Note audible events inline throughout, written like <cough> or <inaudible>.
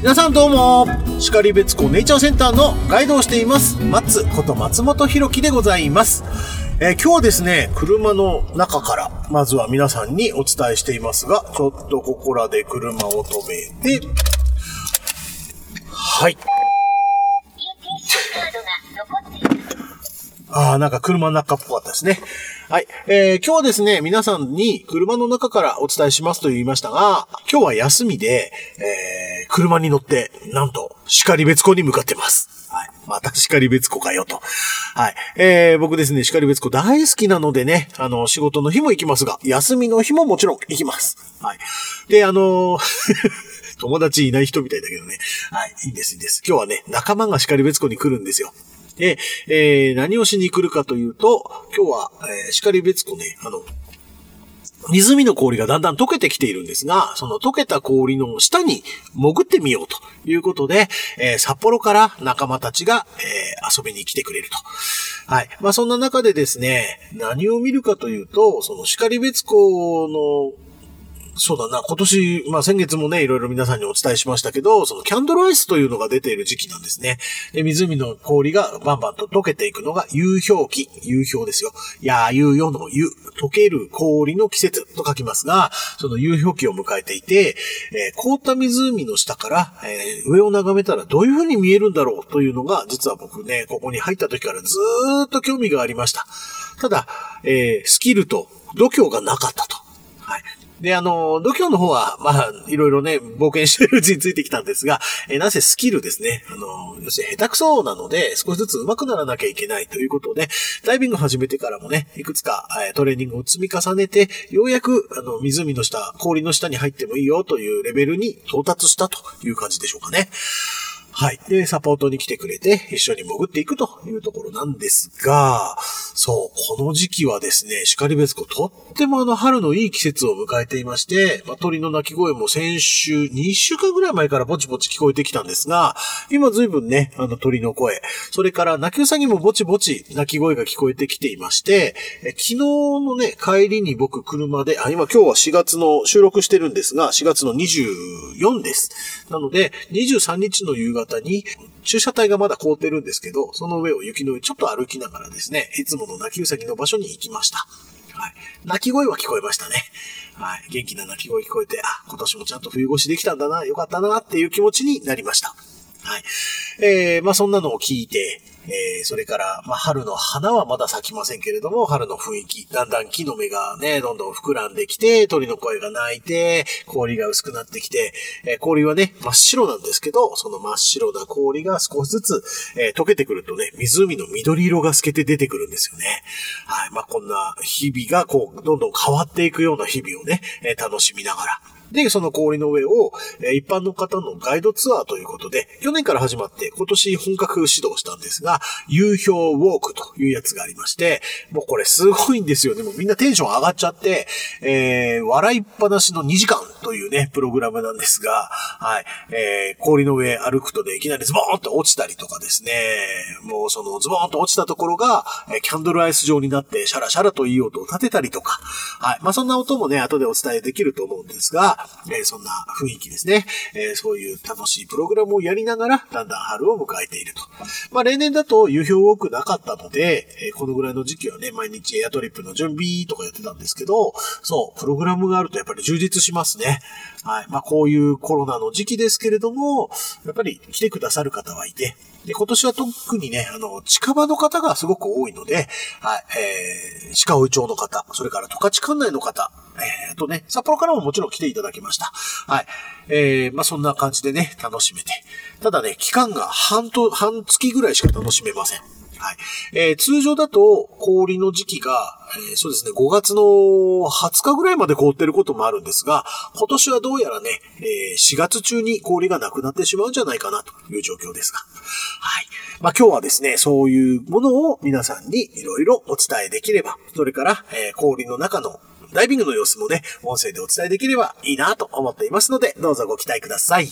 皆さんどうも、り別湖ネイチャーセンターのガイドをしています、松こと松本弘樹でございます。えー、今日はですね、車の中から、まずは皆さんにお伝えしていますが、ちょっとここらで車を止めて、はい。ああ、なんか車の中っぽかったですね。はい。えー、今日はですね、皆さんに車の中からお伝えしますと言いましたが、今日は休みで、えー、車に乗って、なんと、叱別湖に向かってます。はい。また叱別湖かよと。はい。えー、僕ですね、叱別湖大好きなのでね、あの、仕事の日も行きますが、休みの日ももちろん行きます。はい。で、あのー <laughs> 友達いない人みたいだけどね。はい、いいんです、いいんです。今日はね、仲間が叱別湖に来るんですよ。で、えー、何をしに来るかというと、今日は、えー、しかり別湖ね、あの、湖の氷がだんだん溶けてきているんですが、その溶けた氷の下に潜ってみようということで、えー、札幌から仲間たちが、えー、遊びに来てくれると。はい。まあ、そんな中でですね、何を見るかというと、そのり別湖のそうだな、今年、まあ先月もね、いろいろ皆さんにお伝えしましたけど、そのキャンドルアイスというのが出ている時期なんですね。で、湖の氷がバンバンと溶けていくのが夕氷期、夕氷ですよ。やー、夕夜の夕、溶ける氷の季節と書きますが、その夕氷期を迎えていて、えー、凍った湖の下から、えー、上を眺めたらどういう風に見えるんだろうというのが、実は僕ね、ここに入った時からずーっと興味がありました。ただ、えー、スキルと度胸がなかったと。はい。で、あの、度胸の方は、まあ、いろいろね、冒険してるうちについてきたんですが、えー、なぜスキルですね。あの、要するに下手くそなので、少しずつ上手くならなきゃいけないということで、ダイビング始めてからもね、いくつか、え、トレーニングを積み重ねて、ようやく、あの、湖の下、氷の下に入ってもいいよというレベルに到達したという感じでしょうかね。はい。で、サポートに来てくれて、一緒に潜っていくというところなんですが、そう、この時期はですね、シカリベスコ、とってもあの春のいい季節を迎えていまして、まあ、鳥の鳴き声も先週、2週間ぐらい前からぼちぼち聞こえてきたんですが、今随分ね、あの鳥の声、それから鳴きウサギもぼちぼち鳴き声が聞こえてきていまして、え昨日のね、帰りに僕車で、あ、今今日は4月の収録してるんですが、4月の24です。なので、23日の夕方方に、駐車帯がまだ凍ってるんですけど、その上を雪の上ちょっと歩きながらですね、いつもの泣きうさぎの場所に行きました。はい。泣き声は聞こえましたね。はい。元気な泣き声聞こえて、あ、今年もちゃんと冬越しできたんだな、よかったな、っていう気持ちになりました。はい。えー、まあそんなのを聞いて、えー、それから、まあ、春の花はまだ咲きませんけれども、春の雰囲気、だんだん木の芽がね、どんどん膨らんできて、鳥の声が鳴いて、氷が薄くなってきて、えー、氷はね、真っ白なんですけど、その真っ白な氷が少しずつ、えー、溶けてくるとね、湖の緑色が透けて出てくるんですよね。はい。まあ、こんな日々がこう、どんどん変わっていくような日々をね、え楽しみながら、で、その氷の上を、え一般の方のガイドツアーということで、去年から始まって今年本格指導したんですが、流氷ウォークというやつがありまして、もうこれすごいんですよね。もうみんなテンション上がっちゃって、えー、笑いっぱなしの2時間というね、プログラムなんですが、はい、えー、氷の上歩くとね、いきなりズボーンと落ちたりとかですね、もうそのズボーンと落ちたところが、えキャンドルアイス状になってシャラシャラといい音を立てたりとか、はい、まあそんな音もね、後でお伝えできると思うんですが、えー、そんな雰囲気ですね。えー、そういう楽しいプログラムをやりながら、だんだん春を迎えていると。まあ、例年だと夕日多くなかったので、え、このぐらいの時期はね、毎日エアトリップの準備とかやってたんですけど、そう、プログラムがあるとやっぱり充実しますね。はい。まあ、こういうコロナの時期ですけれども、やっぱり来てくださる方はいて、で、今年は特にね、あの、近場の方がすごく多いので、はい、えー、鹿追町の方、それから十勝管内の方、えー、とね、札幌からももちろん来ていただきました。はい。えー、まあ、そんな感じでね、楽しめて。ただね、期間が半と、半月ぐらいしか楽しめません。はい。えー、通常だと氷の時期が、えー、そうですね、5月の20日ぐらいまで凍ってることもあるんですが、今年はどうやらね、えー、4月中に氷がなくなってしまうんじゃないかなという状況ですが。はい。まあ、今日はですね、そういうものを皆さんにいろいろお伝えできれば、それから、えー、氷の中のダイビングの様子もね、音声でお伝えできればいいなと思っていますので、どうぞご期待ください。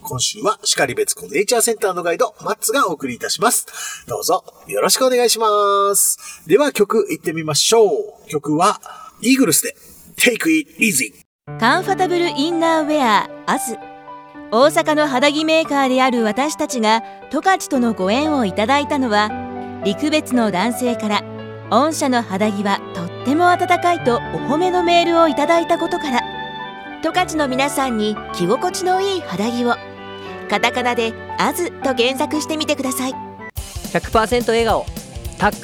今週は、シカリ別湖ネイチャーセンターのガイド、マッツがお送りいたします。どうぞ、よろしくお願いします。では、曲行ってみましょう。曲は、イーグルスで、Take It Easy。カンファタブルインナーウェア、アズ。大阪の肌着メーカーである私たちが十勝とのご縁をいただいたのは陸別の男性から御社の肌着はとっても暖かいとお褒めのメールをいただいたことから十勝の皆さんに着心地のいい肌着をカタカナで「アズと検索してみてください。100%笑顔タック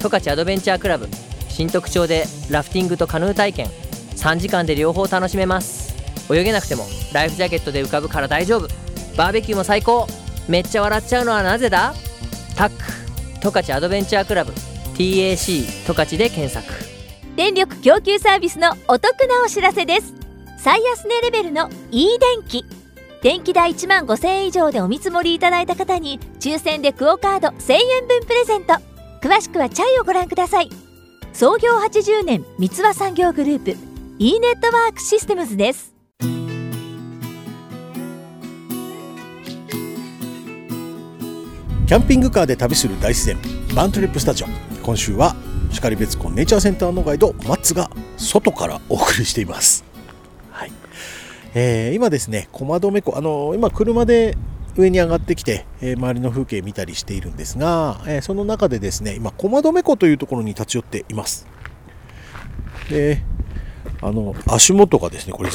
十勝アドベンチャークラブ。新特徴でラフティングとカヌー体験。3時間で両方楽しめます。泳げなくてもライフジャケットで浮かぶから大丈夫。バーベキューも最高。めっちゃ笑っちゃうのはなぜだ？タック十勝アドベンチャークラブ。TAC 十勝で検索。電力供給サービスのお得なお知らせです。最安値レベルの e 電気電気代1万5000円以上でお見積もりいただいた方に抽選でクオカード1000円分プレゼント。詳しくはチャイをご覧ください。創業80年三和産業グループ e ネットワークシステムズです。キャンピングカーで旅する大自然バントリップスタジオ。今週は然別湖ネイチャーセンターのガイドマッツが外からお送りしています。えー、今ですね駒止湖あの今車で上に上がってきて、えー、周りの風景見たりしているんですが、えー、その中でですね今駒止湖というところに立ち寄っています。であの足元がですねこれ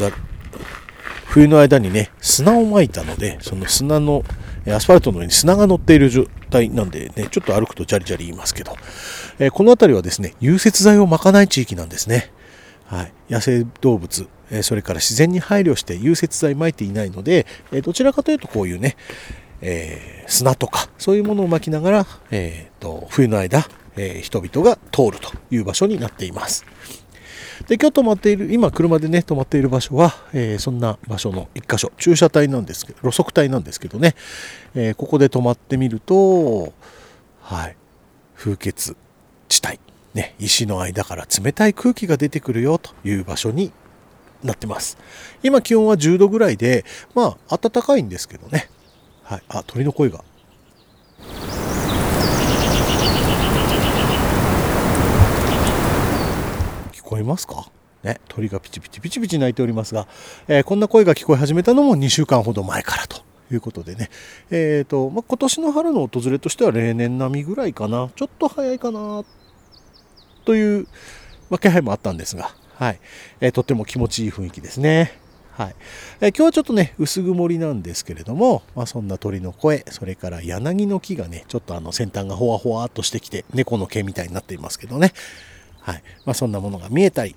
冬の間にね砂をまいたのでその砂のアスファルトの上に砂が乗っている状態なんでねちょっと歩くとジャリジャリ言いますけど、えー、この辺りはですね融雪剤をまかない地域なんですね。はい、野生動物、えそれから自然に配慮して融雪剤撒いていないので、えどちらかというとこういうね、えー、砂とかそういうものをまきながら、えーと、冬の間、えー、人々が通るという場所になっています。で今日止まっている今車でね止まっている場所は、えー、そんな場所の1箇所。駐車帯なんですけど路側帯なんですけどね、え、ここで止まってみるとはい。風穴地帯。ね、石の間から冷たい空気が出てくるよという場所になってます。今気温は10度ぐらいで、まあ暖かいんですけどね。はい。あ、鳥の声が。聞こえますか？ね、鳥がピチピチピチピチ鳴いておりますが、えー、こんな声が聞こえ始めたのも2週間ほど前からということでね、えーとまあ、今年の春の訪れとしては例年並みぐらいかな、ちょっと早いかなという、気配もあったんですが、はい、えー、とっても気持ちいい雰囲気ですね。はい。えー、今日はちょっとね薄曇りなんですけれども、まあ、そんな鳥の声それから柳の木がねちょっとあの先端がほわほわっとしてきて猫の毛みたいになっていますけどね、はい。まあ、そんなものが見えたり。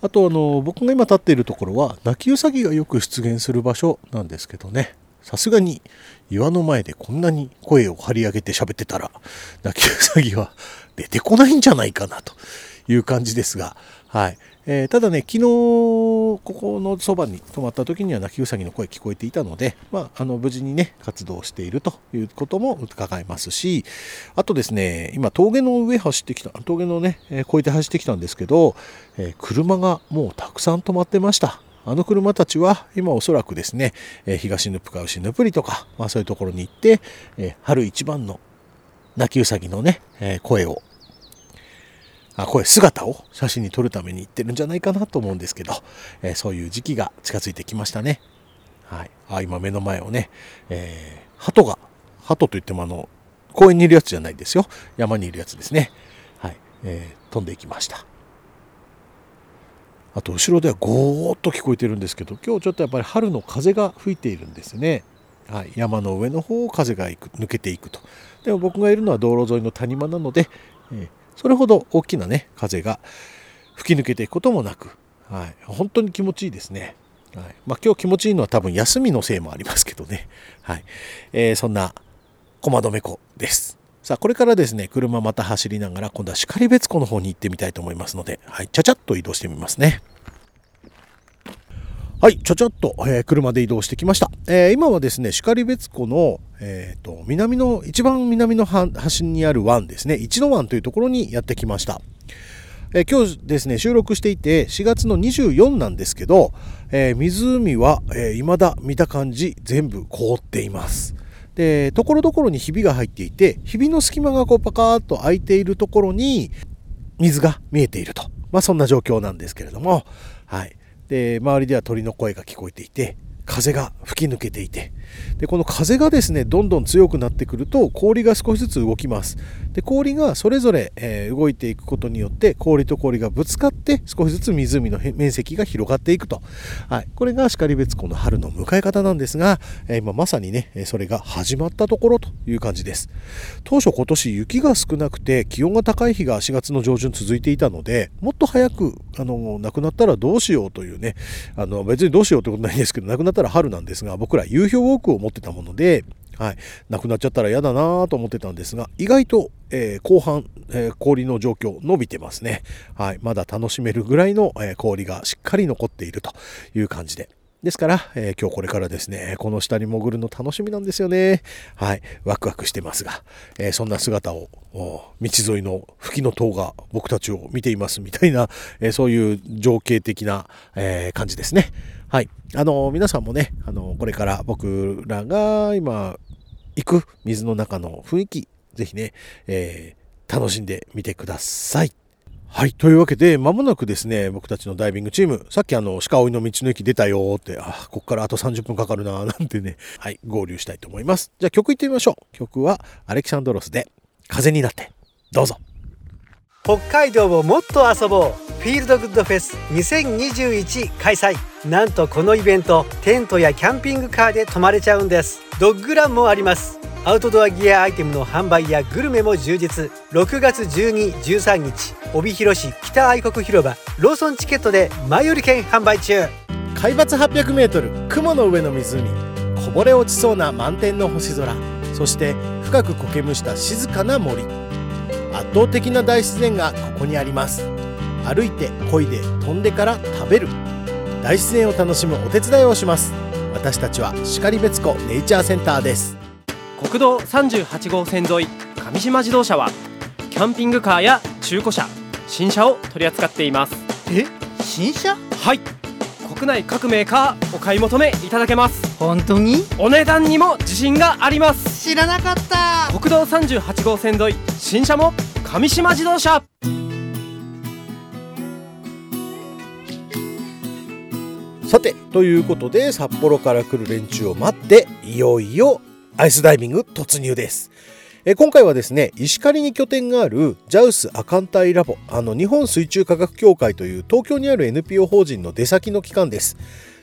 あとあの僕が今立っているところは泣きウサギがよく出現する場所なんですけどね。さすがに岩の前でこんなに声を張り上げて喋ってたら泣きウサギは出てこないんじゃないかなという感じですが、はい。えー、ただね、昨日、ここのそばに泊まった時には泣きうさぎの声聞こえていたので、まあ、あの、無事にね、活動しているということも伺えますし、あとですね、今、峠の上走ってきた、峠のね、えー、越えて走ってきたんですけど、えー、車がもうたくさん止まってました。あの車たちは今おそらくですね、え東ヌプカウシヌプリとか、まあそういうところに行って、え春一番の泣きうさぎのね、え声をあ声姿を写真に撮るために行ってるんじゃないかなと思うんですけど、え、そういう時期が近づいてきましたね。はい。あ、今目の前をね、えー、鳩が、鳩といってもあの、公園にいるやつじゃないですよ。山にいるやつですね。はい。えー、飛んでいきました。あと、後ろではゴーッと聞こえてるんですけど、今日ちょっとやっぱり春の風が吹いているんですね。はい。山の上の方を風が抜けていくと。でも僕がいるのは道路沿いの谷間なので、えーそれほど大きなね風が吹き抜けていくこともなく、はい、本当に気持ちいいですね。はいまあ、今日気持ちいいのは多分休みのせいもありますけどね。はいえー、そんな駒止湖です。さあ、これからですね、車また走りながら、今度は然別湖の方に行ってみたいと思いますので、はい、ちゃちゃっと移動してみますね。はい、ちょちょっと、えー、車で移動してきました。えー、今はですね、然別湖の、えーと、南の、一番南の端にある湾ですね、一の湾というところにやってきました。え、今日ですね、収録していて、4月の24なんですけど、え、湖は、えー、未だ見た感じ、全部凍っています。で、ところどころにひびが入っていて、ひびの隙間がこうパカーッと開いているところに、水が見えていると。まあそんな状況なんですけれども、はい。で周りでは鳥の声が聞こえていて風が吹き抜けていてでこの風がですねどんどん強くなってくると氷が少しずつ動きますで氷がそれぞれ、え動いていくことによって氷と氷がぶつかって少しずつ湖の面積が広がっていくと、はい、これが然別湖の春の迎え方なんですが、えー今まさにねそれが始まったところという感じです。当初今年雪が少なくて気温が高い日が4月の上旬続いていたのでもっと早くあのなくなったらどうしようというねあの別にどうしようってことないんですけどなくなったら春なんですが僕ら夕氷ウォークを持ってたものではい、なくなっちゃったら嫌だなと思ってたんですが意外と、えー後半、えー氷の状況伸びてますね、はい、まだ楽しめるぐらいの、えー氷がしっかり残っているという感じで。ですから、え今日これからですねこの下に潜るの楽しみなんですよね。はい。ワクワクしてますが、えそんな姿を道沿いの吹きの塔が僕たちを見ていますみたいな、えそういう情景的な、え感じですね。はい。あの、皆さんもね、あの、これから僕らが今行く水の中の雰囲気、ぜひね、えー楽しんでみてください。はい。というわけで、まもなくですね、僕たちのダイビングチーム、さっきあの、鹿追いの道の駅出たよって、あ、こっからあと30分かかるな <laughs> なんてね、はい、合流したいと思います。じゃあ曲いってみましょう。曲は、アレキサンドロスで、風になって、どうぞ。北海道をもっと遊ぼう。フィールドグッドフェス2021開催。なんとこのイベントテントやキャンピングカーで泊まれちゃうんです。ドッグランもあります。アウトドアギアアイテムの販売やグルメも充実。6月1213日。帯広市北愛国広場。ローソンチケットで前売り券販売中。海抜800メートル雲の上の湖。こぼれ落ちそうな満天の星空。そして深く苔むした静かな森。圧倒的な大自然がここにあります。歩いて漕いで飛んでから食べる。大自然を楽しむお手伝いをします。私たちは然別湖ネイチャーセンターです。国道38号線沿い上島自動車はキャンピングカーや中古車新車を取り扱っています。え？新車？はい国内各メーカーお買い求めいただけます。本当に？お値段にも自信があります。知らなかった。国道38号線沿い新車も上島自動車。さてということで札幌から来る連中を待っていよいよアイスダイビング突入ですえ今回はですね石狩に拠点がある JAUS 亜寒帯ラボあの日本水中科学協会という東京にある NPO 法人の出先の機関です。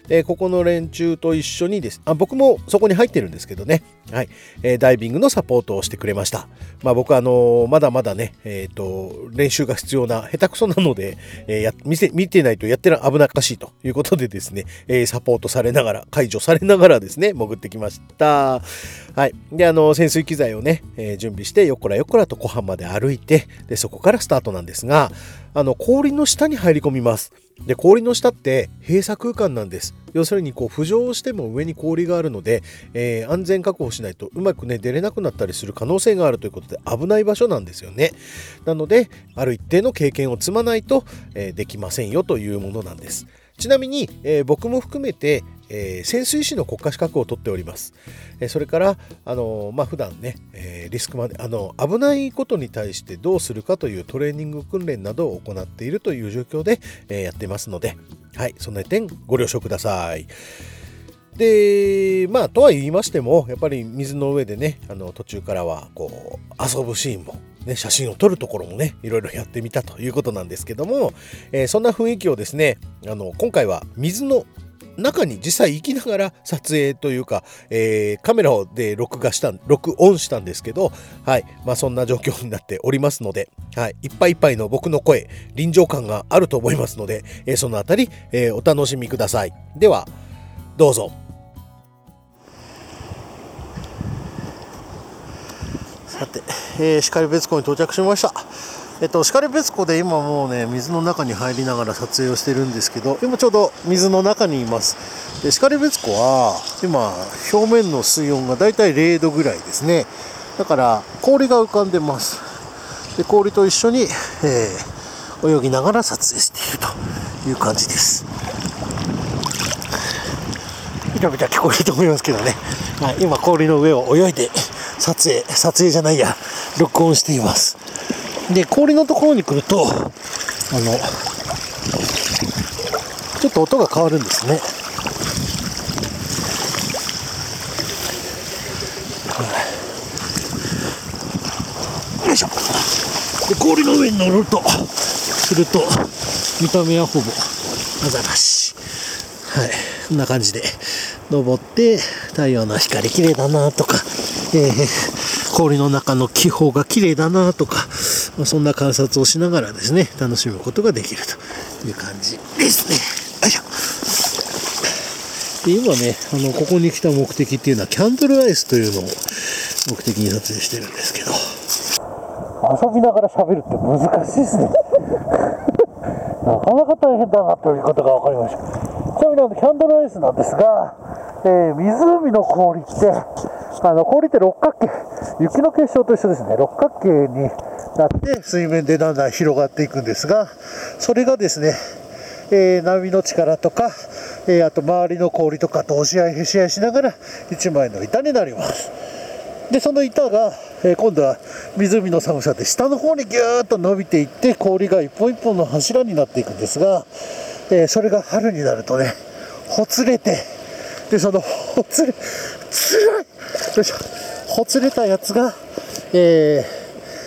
えここの連中と一緒にです。あ僕もそこに入ってるんですけどね、はい。えダイビングのサポートをしてくれました、まあ、僕はあのまだまだね、えー、と練習が必要な下手くそなので、えや見せ見てないとやってる危なっかしいということでですね、えサポートされながら解除されながらですね潜ってきました。はい。であの潜水機材をね、え準備してよっこらよっこらと湖畔まで歩いてでそこからスタートなんですがあの氷の下に入り込みます。で氷の下って閉鎖空間なんです。要するにこう浮上しても上に氷があるので、えー安全確保しないとうまくね出れなくなったりする可能性があるということで危ない場所なんですよね。なのである一定の経験を積まないと、えーできませんよというものなんです。ちなみに、えー僕も含めて、えー潜水士の国家資格を取っております、えーそれからあのーまあ普段ね、えリスクまであの危ないことに対してどうするかというトレーニング訓練などを行っているという状況で、えやってますのではいその点ご了承ください。でまあとは言いましてもやっぱり水の上でねあの途中からはこう遊ぶシーンも、ね、写真を撮るところもねいろいろやってみたということなんですけども、えーそんな雰囲気をですねあの今回は水の中に実際行きながら撮影というか、えーカメラで録画した録音したんですけど、はい。まあ、そんな状況になっておりますので、はい、いっぱいいっぱいの僕の声臨場感があると思いますので、えーそのあたり、えーお楽しみください。ではどうぞ。さて、えー、然別湖に到着しました。えっと、然別湖で今もうね、水の中に入りながら撮影をしてるんですけど、今ちょうど水の中にいます。で、然別湖は、今、表面の水温がだいたい0度ぐらいですね。だから、氷が浮かんでます。で、氷と一緒に、えー泳ぎながら撮影しているという感じです。ビタビタ聞こえると思いますけどね、はい、今氷の上を泳いで撮影撮影じゃないや録音していますで、氷のところに来ると、あの、ちょっと音が変わるんですね。よいしょ。で、氷の上に乗ると、すると、見た目はほぼ、アザラシ。はい。こんな感じで、登って、太陽の光綺麗だなとか、えー、氷の中の気泡が綺麗だなとか、まあ、そんな観察をしながらですね楽しむことができるという感じですね。よいしょ。で今ねあのここに来た目的っていうのはキャンドルアイスというのを目的に撮影してるんですけど。遊びながら喋るって難しいですね。<laughs> なかなか大変だなということが分かりました。ちなみにキャンドルアイスなんですが、えー、湖の氷ってあの氷って六角形雪の結晶と一緒ですね。六角形になって水面でだんだん広がっていくんですがそれがですね、えー、波の力とか、えー、あと周りの氷とかと押し合いへし合いしながら1枚の板になります。でその板が、えー、今度は湖の寒さで下の方にギューッと伸びていって氷が一本一本の柱になっていくんですが、え、それが春になるとねほつれてでそのほつれつらいよいしょほつれたやつが、えー、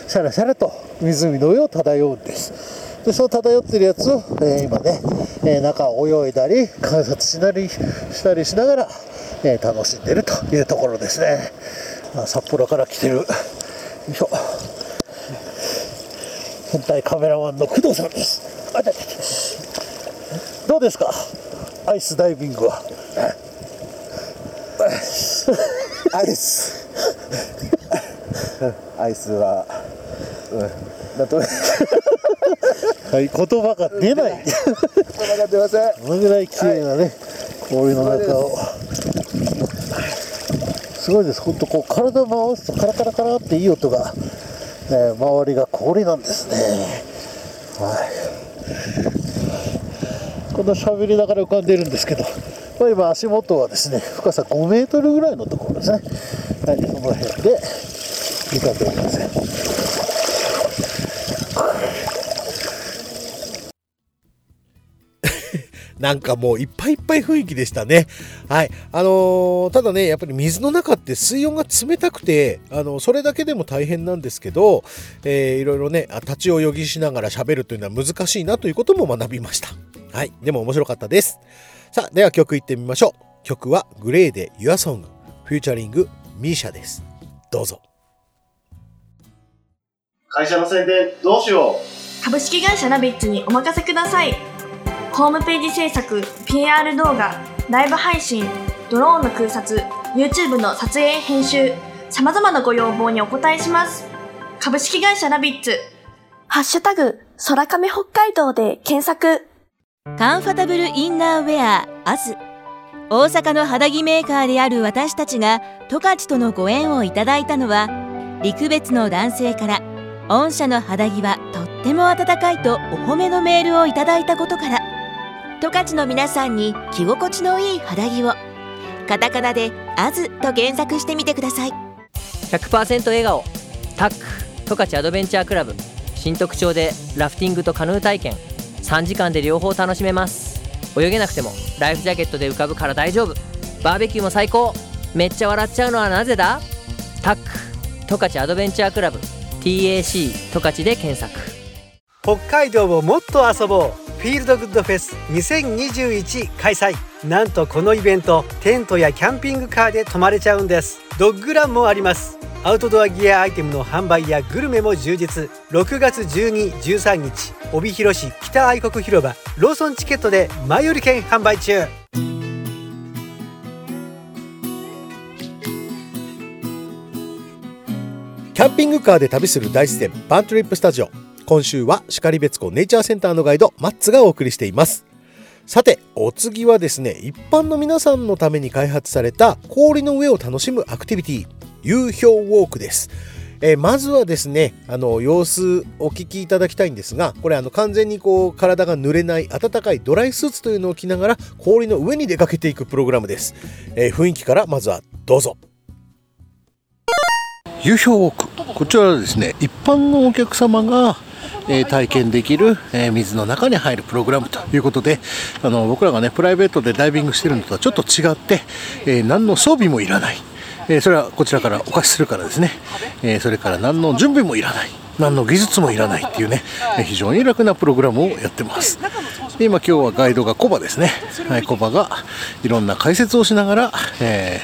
シャラシャラと湖の上を漂うんです。でその漂ってるやつを、えー、今ね、えー、中を泳いだり観察しなりしたりしながら、えー、楽しんでるというところですね。あ札幌から来てるよいしょ。本体カメラマンの工藤さんです。あどうですか？アイスダイビングは。<laughs> アイス。<laughs> アイスはうんなんとはい言葉が出ない <laughs> 言葉が出ませんこのぐらい綺麗なね、はい、氷の中をすごいです。本当こう体回すとカラカラカラっていい音が、えー、周りが氷なんですね。はい。こんな喋りながら浮かんでいるんですけど、まあ、今足元はですね、深さ5メートルぐらいのところですね。はい、その辺で浮かんでおります。<laughs> なんかもういっぱいいっぱい雰囲気でしたね。はい。あのー、ただね、やっぱり水の中って水温が冷たくて、あの、それだけでも大変なんですけど、えー、いろいろね、立ち泳ぎしながら喋るというのは難しいなということも学びました。はい。でも面白かったです。さあ、では曲いってみましょう。曲はグレーで Your Song、フューチャリングミーシャです。どうぞ。会社の宣伝どうしよう株式会社ラビッツにお任せください。ホームページ制作、PR 動画、ライブ配信、ドローンの空撮、YouTube の撮影編集、様々なご要望にお答えします。株式会社ラビッツ。ハッシュタグ、空亀北海道で検索。カンファタブルインナーウェア、アズ。大阪の肌着メーカーである私たちが十勝とのご縁をいただいたのは、陸別の男性から、御社の肌着はとっても暖かいとお褒めのメールをいただいたことから、十勝の皆さんに着心地のいい肌着をカタカナで「アズと検索してみてください。100%笑顔。タック。十勝アドベンチャークラブ。新特徴でラフティングとカヌー体験。3時間で両方楽しめます。泳げなくてもライフジャケットで浮かぶから大丈夫。バーベキューも最高。めっちゃ笑っちゃうのはなぜだ？タック。十勝アドベンチャークラブ。TAC 十勝で検索。北海道をもっと遊ぼう。フィールドグッドフェス2021開催。なんとこのイベントテントやキャンピングカーで泊まれちゃうんです。ドッグランもあります。アウトドアギアアイテムの販売やグルメも充実。6月12、13日帯広市北愛国広場。ローソンチケットで前売り券販売中。キャンピングカーで旅する大自然バントリップスタジオ。今週は然別湖ネイチャーセンターのガイドマッツがお送りしています。さてお次はですね一般の皆さんのために開発された氷の上を楽しむアクティビティ流氷ウォークです。え、まずはですねあの様子お聞きいただきたいんですがこれあの完全にこう体が濡れない暖かいドライスーツというのを着ながら氷の上に出かけていくプログラムです、え、雰囲気からまずはどうぞ。流氷ウォーク。こちらはですね一般のお客様がえ体験できる、え水の中に入るプログラムということであの僕らがねプライベートでダイビングしてるのとはちょっと違って、え何の装備もいらない。えそれはこちらからお貸しするからですね、えそれから何の準備もいらない。何の技術もいらないっていうね、えー非常に楽なプログラムをやってます。で今今日はガイドがコバですね、はい、コバがいろんな解説をしながら、え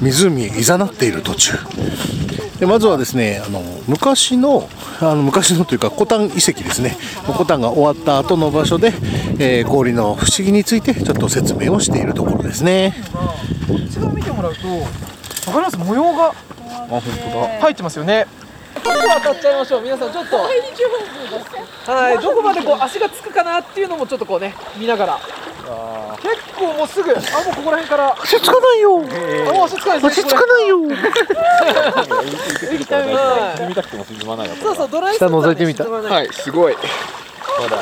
ー湖へいざなっている途中。でまずはですねあの昔のあの昔のというかコタン遺跡ですね。コタンが終わった後の場所で、えー氷の不思議についてちょっと説明をしているところですね。こっち側見てもらうとわかります？模様が。あ本当だ。入ってますよねこれで渡っちゃいましょう。皆さんちょっと。はいどこまでこう足がつくかなっていうのもちょっとこうね見ながら。結構もうすぐあもうここら辺から。足つかないよ。あもう足つかない足つかないよ。行きたいはい見たくても沈まないよそうそうドライ下覗いてみた。はい。はいすごい。ほら。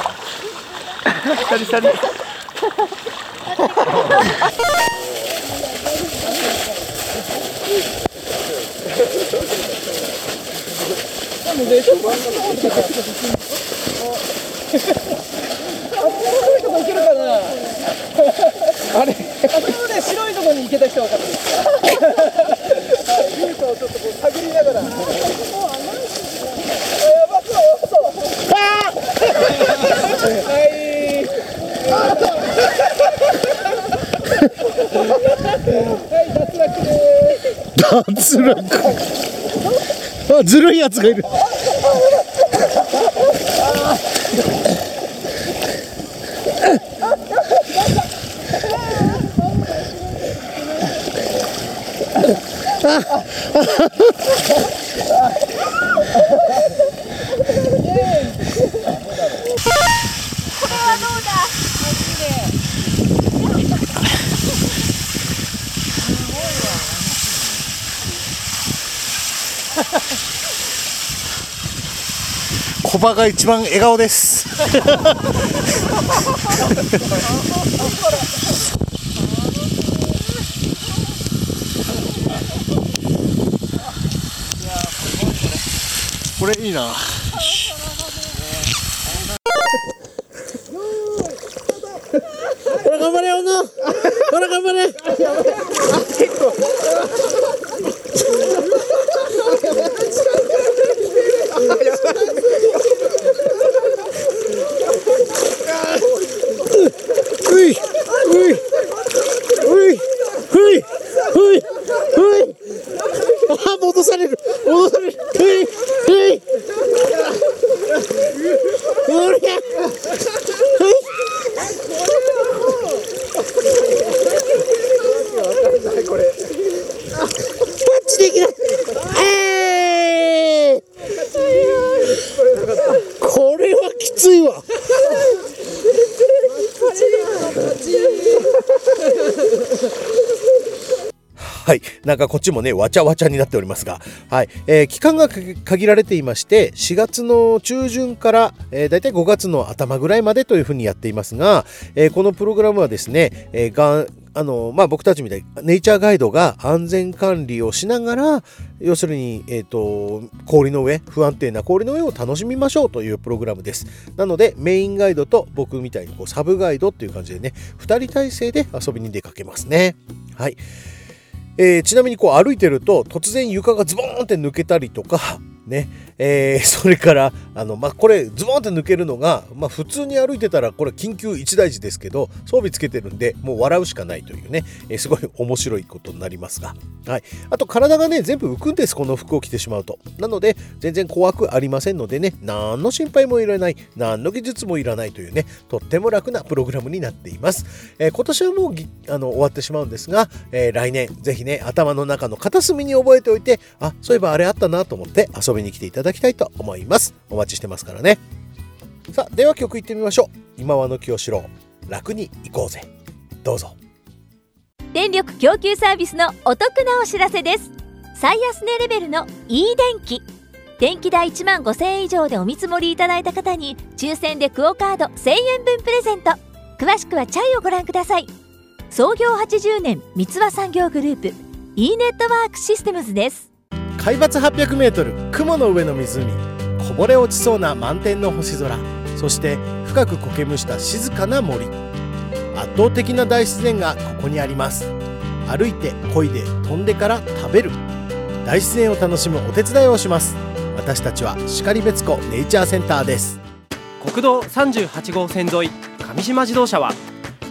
下に <laughs> 下にあれ、あそこのね、白いところに行けた人は分かる。ルートをちょっとこう探りながら。あやばそう、やばそう。はい。脱落です。脱落あずるいやつがいる。あバが一番笑顔です。<laughs> これいいなほら頑張れ女ほら頑張れういういういういういうあ戻される戻されるういういううりゃこれ。タッチできないえーこれはきついわはい。なんかこっちもね、わちゃわちゃになっておりますが、はい。えー期間が限られていまして、4月の中旬から、えー、大体5月の頭ぐらいまでというふうにやっていますが、えーこのプログラムはですね、えーがあの、まあ、僕たちみたいにネイチャーガイドが安全管理をしながら、要するに、えっ、と、氷の上、不安定な氷の上を楽しみましょうというプログラムです。なので、メインガイドと僕みたいにこうサブガイドっていう感じでね、2人体制で遊びに出かけますね。はい。えーちなみにこう歩いてると突然床がズボーンって抜けたりとか、ね、えー <laughs> それから、あの、まあ、これズボンって抜けるのが、まあ、普通に歩いてたらこれ緊急一大事ですけど、装備つけてるんで、もう笑うしかないというね、えーすごい面白いことになりますが。はい。あと体がね、全部浮くんです、この服を着てしまうと。なので、全然怖くありませんのでね、何の心配もいらない、何の技術もいらないというね、とっても楽なプログラムになっています。えー今年はもうあの終わってしまうんですが、え来年ぜひね頭の中の片隅に覚えておいてあそういえばあれあったなと思って遊びに来ていただきたいと思います。お待ちしてますからね。さあでは曲いってみましょう。今和の清志郎楽に行こうぜ。どうぞ。電力供給サービスのお得なお知らせです。最安値レベルの e 電気。電気代1万5000円以上でお見積もりいただいた方に抽選でクオカード1000円分プレゼント。詳しくはチャイをご覧ください。創業80年三ツ輪産業グループ e ネットワークシステムズです。海抜 800m 雲の上の湖こぼれ落ちそうな満天の星空そして深く苔むした静かな森。圧倒的な大自然がここにあります。歩いて漕いで飛んでから食べる。大自然を楽しむお手伝いをします。私たちは然別湖ネイチャーセンターです。国道38号線沿い上島自動車は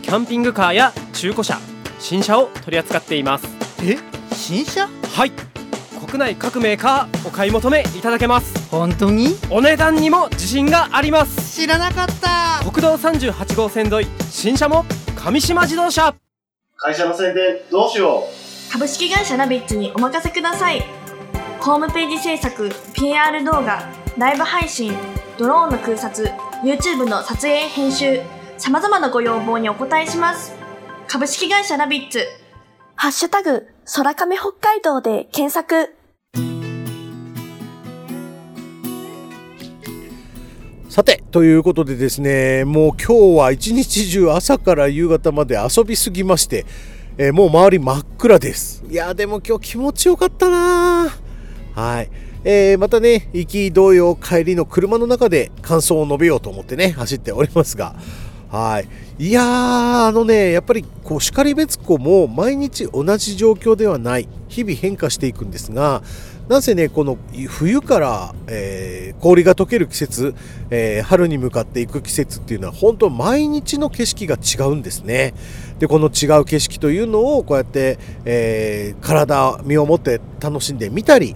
キャンピングカーや中古車新車を取り扱っています。え？新車？はい国内各メーカーお買い求めいただけます。本当に？お値段にも自信があります。知らなかった。国道38号線沿い新車も上島自動車。会社の宣伝どうしよう。株式会社ナビッツにお任せください。ホームページ制作 PR 動画ライブ配信ドローンの空撮 YouTube の撮影編集さまざまなご要望にお答えします。株式会社ナビッツ。ハッシュタグ、空亀北海道で検索。さて、ということでですね、もう今日は一日中朝から夕方まで遊びすぎまして、えー、もう周り真っ暗です。いや、でも今日気持ちよかったなはい。えー、またね、行き同様帰りの車の中で感想を述べようと思ってね、走っておりますが、はい。いやー、あのね、やっぱりこう、叱別湖も毎日同じ状況ではない。日々変化していくんですが、なんせね、この冬から、えー、氷が溶ける季節、えー、春に向かっていく季節っていうのは本当毎日の景色が違うんですね。で、この違う景色というのをこうやって、えー、体、身をもって楽しんでみたり、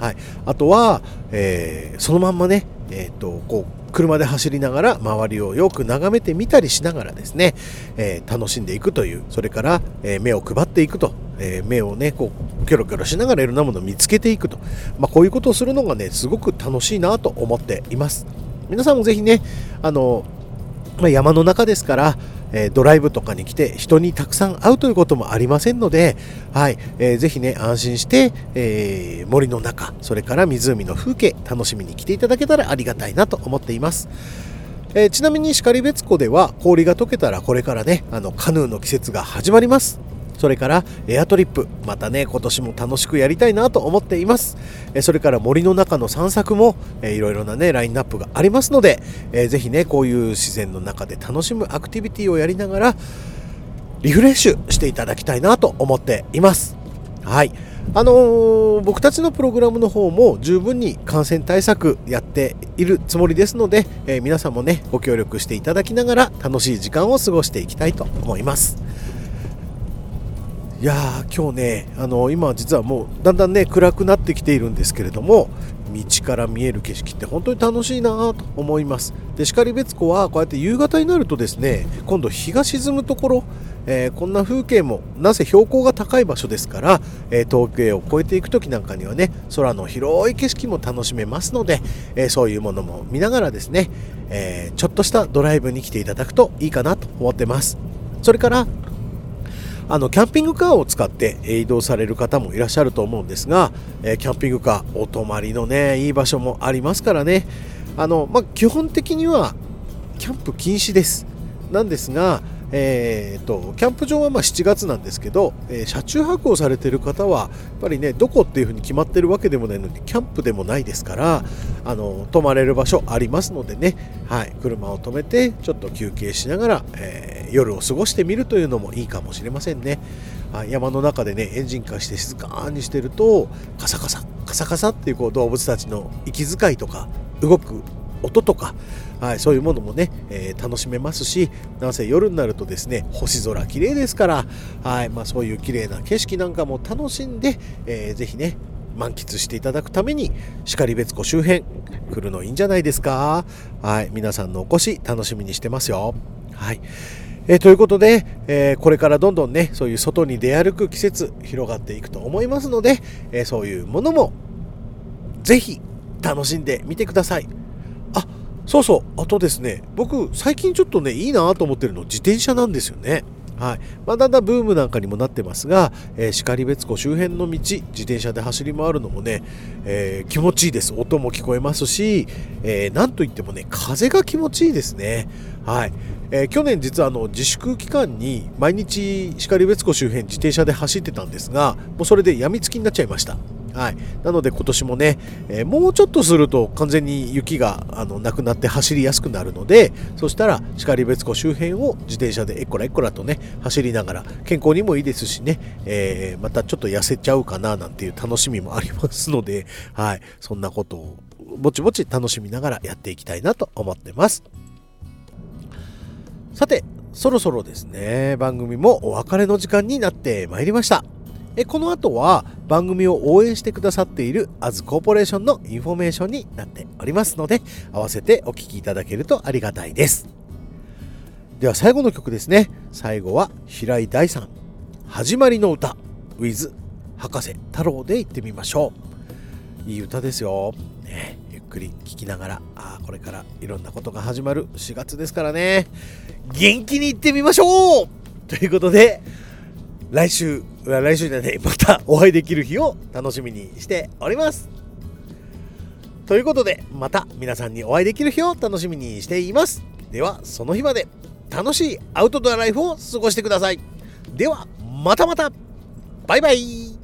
はい。あとは、えー、そのまんまね、えっ、と、こう、車で走りながら周りをよく眺めてみたりしながらですね、えー、楽しんでいくというそれから、えー、目を配っていくと、えー、目をねこうキョロキョロしながらいろんなものを見つけていくと、まあ、こういうことをするのがねすごく楽しいなと思っています。皆さんもぜひねあの、まあ、山の中ですからえ、ドライブとかに来て人にたくさん会うということもありませんので、はいえー、ぜひね安心して、えー、森の中それから湖の風景楽しみに来ていただけたらありがたいなと思っています。えー、ちなみに然別湖では氷が溶けたらこれからねあのカヌーの季節が始まります。それからエアトリップまたね今年も楽しくやりたいなと思っています。えそれから森の中の散策もえいろいろなねラインナップがありますのでえぜひねこういう自然の中で楽しむアクティビティをやりながらリフレッシュしていただきたいなと思っています。はい。あのー、僕たちのプログラムの方も十分に感染対策やっているつもりですので、えー、皆さんもねご協力していただきながら楽しい時間を過ごしていきたいと思います。いやー今日ねあの、今実はもうだんだんね暗くなってきているんですけれども道から見える景色って本当に楽しいなと思います。で然別湖はこうやって夕方になるとですね今度日が沈むところえー、こんな風景もなぜ標高が高い場所ですから、えー、峠を越えていく時なんかにはね空の広い景色も楽しめますので、えー、そういうものも見ながらですね、えちょっとしたドライブに来ていただくといいかなと思ってます。それからあのキャンピングカーを使って移動される方もいらっしゃると思うんですが、えキャンピングカーお泊まりのねいい場所もありますからね。あの、まあ、基本的にはキャンプ禁止です。なんですがえーと、キャンプ場はま7月なんですけど、えー、車中泊をされている方はやっぱりねどこっていうふうに決まってるわけでもないのにキャンプでもないですからあの泊まれる場所ありますのでね、はい、車を止めてちょっと休憩しながら、えー、夜を過ごしてみるというのもいいかもしれませんね。山の中でねエンジン化して静かにしてるとカサカサカサカサっていうこう動物たちの息遣いとか動く音とか、はい、そういうものもね、えー、楽しめますしなんせ夜になるとですね星空綺麗ですから、はいまあ、そういう綺麗な景色なんかも楽しんで、えー、ぜひね満喫していただくために然別湖周辺来るのいいんじゃないですか。はい皆さんのお越し楽しみにしてますよ。はい。え、ということで、えー、これからどんどんねそういう外に出歩く季節広がっていくと思いますので、えー、そういうものもぜひ楽しんでみてください。あそうそう。あとですね僕最近ちょっとねいいなと思ってるの自転車なんですよね。はい。まあ、だんだんブームなんかにもなってますが、えー、然別湖周辺の道自転車で走り回るのもね、えー、気持ちいいです。音も聞こえますし、えー、なんといってもね風が気持ちいいですね。はい、えー、去年実はあの自粛期間に毎日然別湖周辺自転車で走ってたんですがもうそれで病みつきになっちゃいました。はい、なので今年もね、えー、もうちょっとすると完全に雪があのなくなって走りやすくなるので、そしたら然別湖周辺を自転車でえっこらえっこらとね、走りながら健康にもいいですしね、えー、またちょっと痩せちゃうかななんていう楽しみもありますので、はい。そんなことをぼちぼち楽しみながらやっていきたいなと思ってます。さて、そろそろですね、番組もお別れの時間になってまいりました。えこの後は番組を応援してくださっているアズコーポレーションのインフォメーションになっておりますので合わせてお聴きいただけるとありがたいです。では最後の曲ですね。最後は平井大さん「始まりの歌 with 博士太郎」でいってみましょう。いい歌ですよ、ね、ゆっくり聴きながらあこれからいろんなことが始まる。4月ですからね。元気にいってみましょう！ということで来週、来週じゃねまたお会いできる日を楽しみにしております。ということで、また皆さんにお会いできる日を楽しみにしています。では、その日まで楽しいアウトドアライフを過ごしてください。では、またまたバイバイ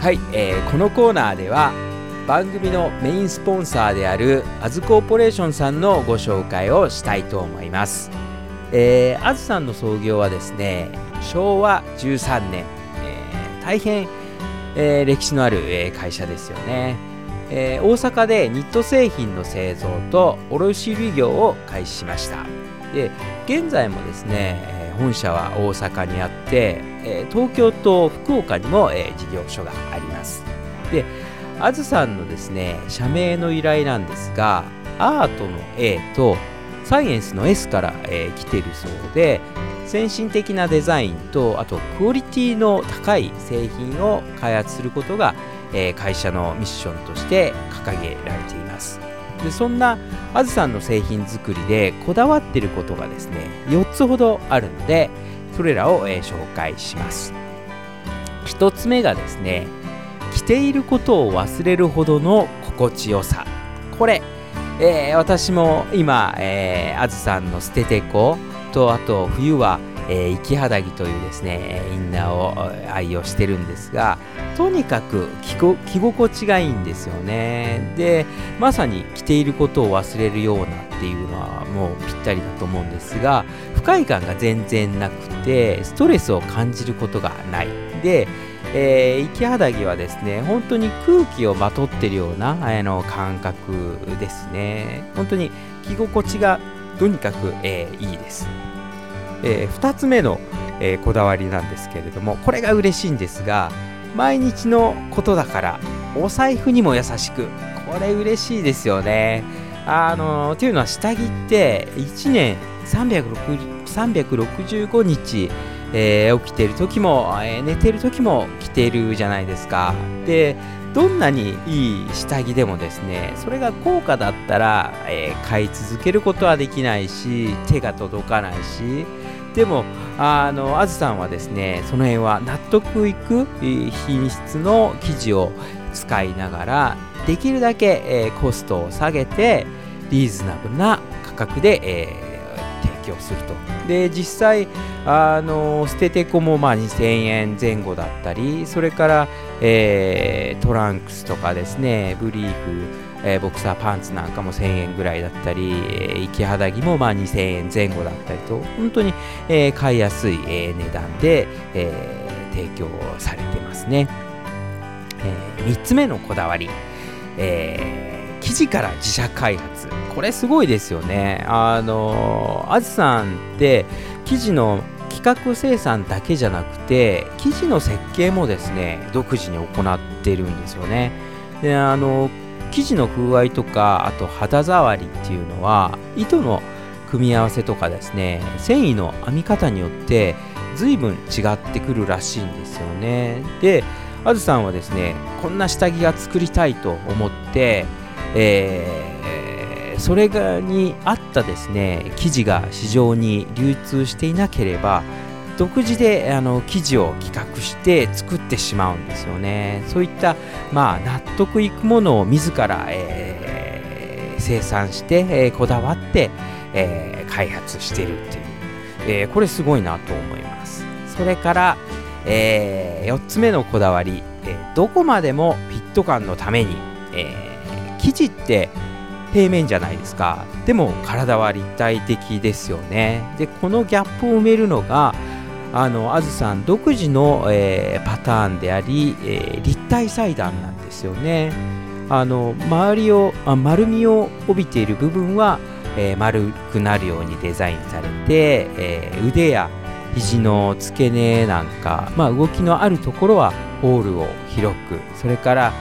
はい、えー、このコーナーでは番組のメインスポンサーであるアズコーポレーションさんのご紹介をしたいと思います。えー、アズさんの創業はですね昭和13年、えー、大変、えー、歴史のある、え会社ですよね、え大阪でニット製品の製造と卸売業を開始しました。で現在もですね本社は大阪にあって、東京と福岡にも、事業所があります。であずさんのですね、社名の由来なんですが、アートの A とサイエンスの S から、えー、来てるそうで、先進的なデザインと、あとクオリティの高い製品を開発することが、えー、会社のミッションとして掲げられています。でそんなあずさんの製品作りでこだわっていることがですね4つほどあるのでそれらを、えー、紹介します1つ目がですね着ていることを忘れるほどの心地よさ。これ、えー、私も今、えー、あずさんの捨ててことあと冬は、えー、生き肌着というですねインナーを愛用してるんですがとにかく着心地がいいんですよね。でまさに着ていることを忘れるようなっていうのはもうぴったりだと思うんですが不快感が全然なくてストレスを感じることがない。でえー、生肌着はですね、本当に空気をまとってるようなあの感覚ですね。本当に着心地がとにかく、えー、いいです。えー、2つ目の、えー、こだわりなんですけれども、これが嬉しいんですが、毎日のことだから、お財布にも優しく、これ嬉しいですよね。あのというのは下着って1年365日えー、起きてる時も、えー、寝てる時も着てるじゃないですか。で、どんなにいい下着でもですね、それが高価だったら、えー、買い続けることはできないし、手が届かないし、でも、あの、あずさんはですね、その辺は納得いく品質の生地を使いながら、できるだけ、えー、コストを下げて、リーズナブルな価格で、えー、提供すると。で、実際、あの捨ててこもまあ2000円前後だったりそれから、えー、トランクスとかですねブリーフ、えー、ボクサーパンツなんかも1000円ぐらいだったり、えー、生き肌着もまあ2000円前後だったりと本当に、えー、買いやすい、えー、値段で、えー、提供されてますね、えー、3つ目のこだわり、えー、生地から自社開発。これすごいですよね。あのあずさんって生地の企画生産だけじゃなくて生地の設計もですね独自に行ってるんですよね。であの生地の風合いとかあと肌触りっていうのは糸の組み合わせとかですね繊維の編み方によって随分違ってくるらしいんですよね。であずさんはですねこんな下着が作りたいと思って、えーそれがに合ったですね生地が市場に流通していなければ独自であの生地を企画して作ってしまうんですよね。そういった、まあ、納得いくものを自ら、え生産して、えーこだわって、えー開発してるっていう、えーこれすごいなと思います。それから、えー4つ目のこだわり、えーどこまでもフィット感のために、えー生地って平面じゃないですか。でも体は立体的ですよね。でこのギャップを埋めるのがあのあずさん独自の、えーパターンであり、えー立体裁断なんですよね。あの周りをあ丸みを帯びている部分は、えー丸くなるようにデザインされて、えー腕や肘の付け根なんか、まあ、動きのあるところはホールを広くそれから、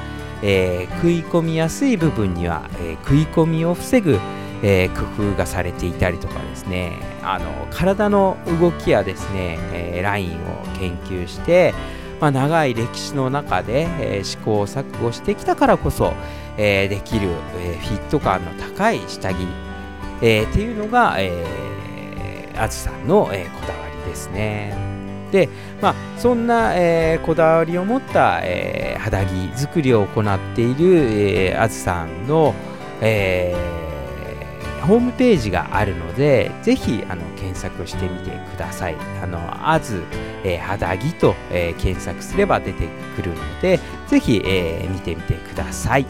えー食い込みやすい部分には、えー食い込みを防ぐ、えー工夫がされていたりとかですねあの体の動きやですね、えラインを研究して、まあ、長い歴史の中で、え試行錯誤してきたからこそ、えできる、えフィット感の高い下着、えっていうのが、えー、さんの、えこだわりですね。で、まあ、そんな、えーこだわりを持った、えー肌着作りを行っている、えーあずさんの、えーホームページがあるので、ぜひあの検索してみてください。あの、あず、えー肌着と、えー検索すれば出てくるので、ぜひ、えー見てみてください。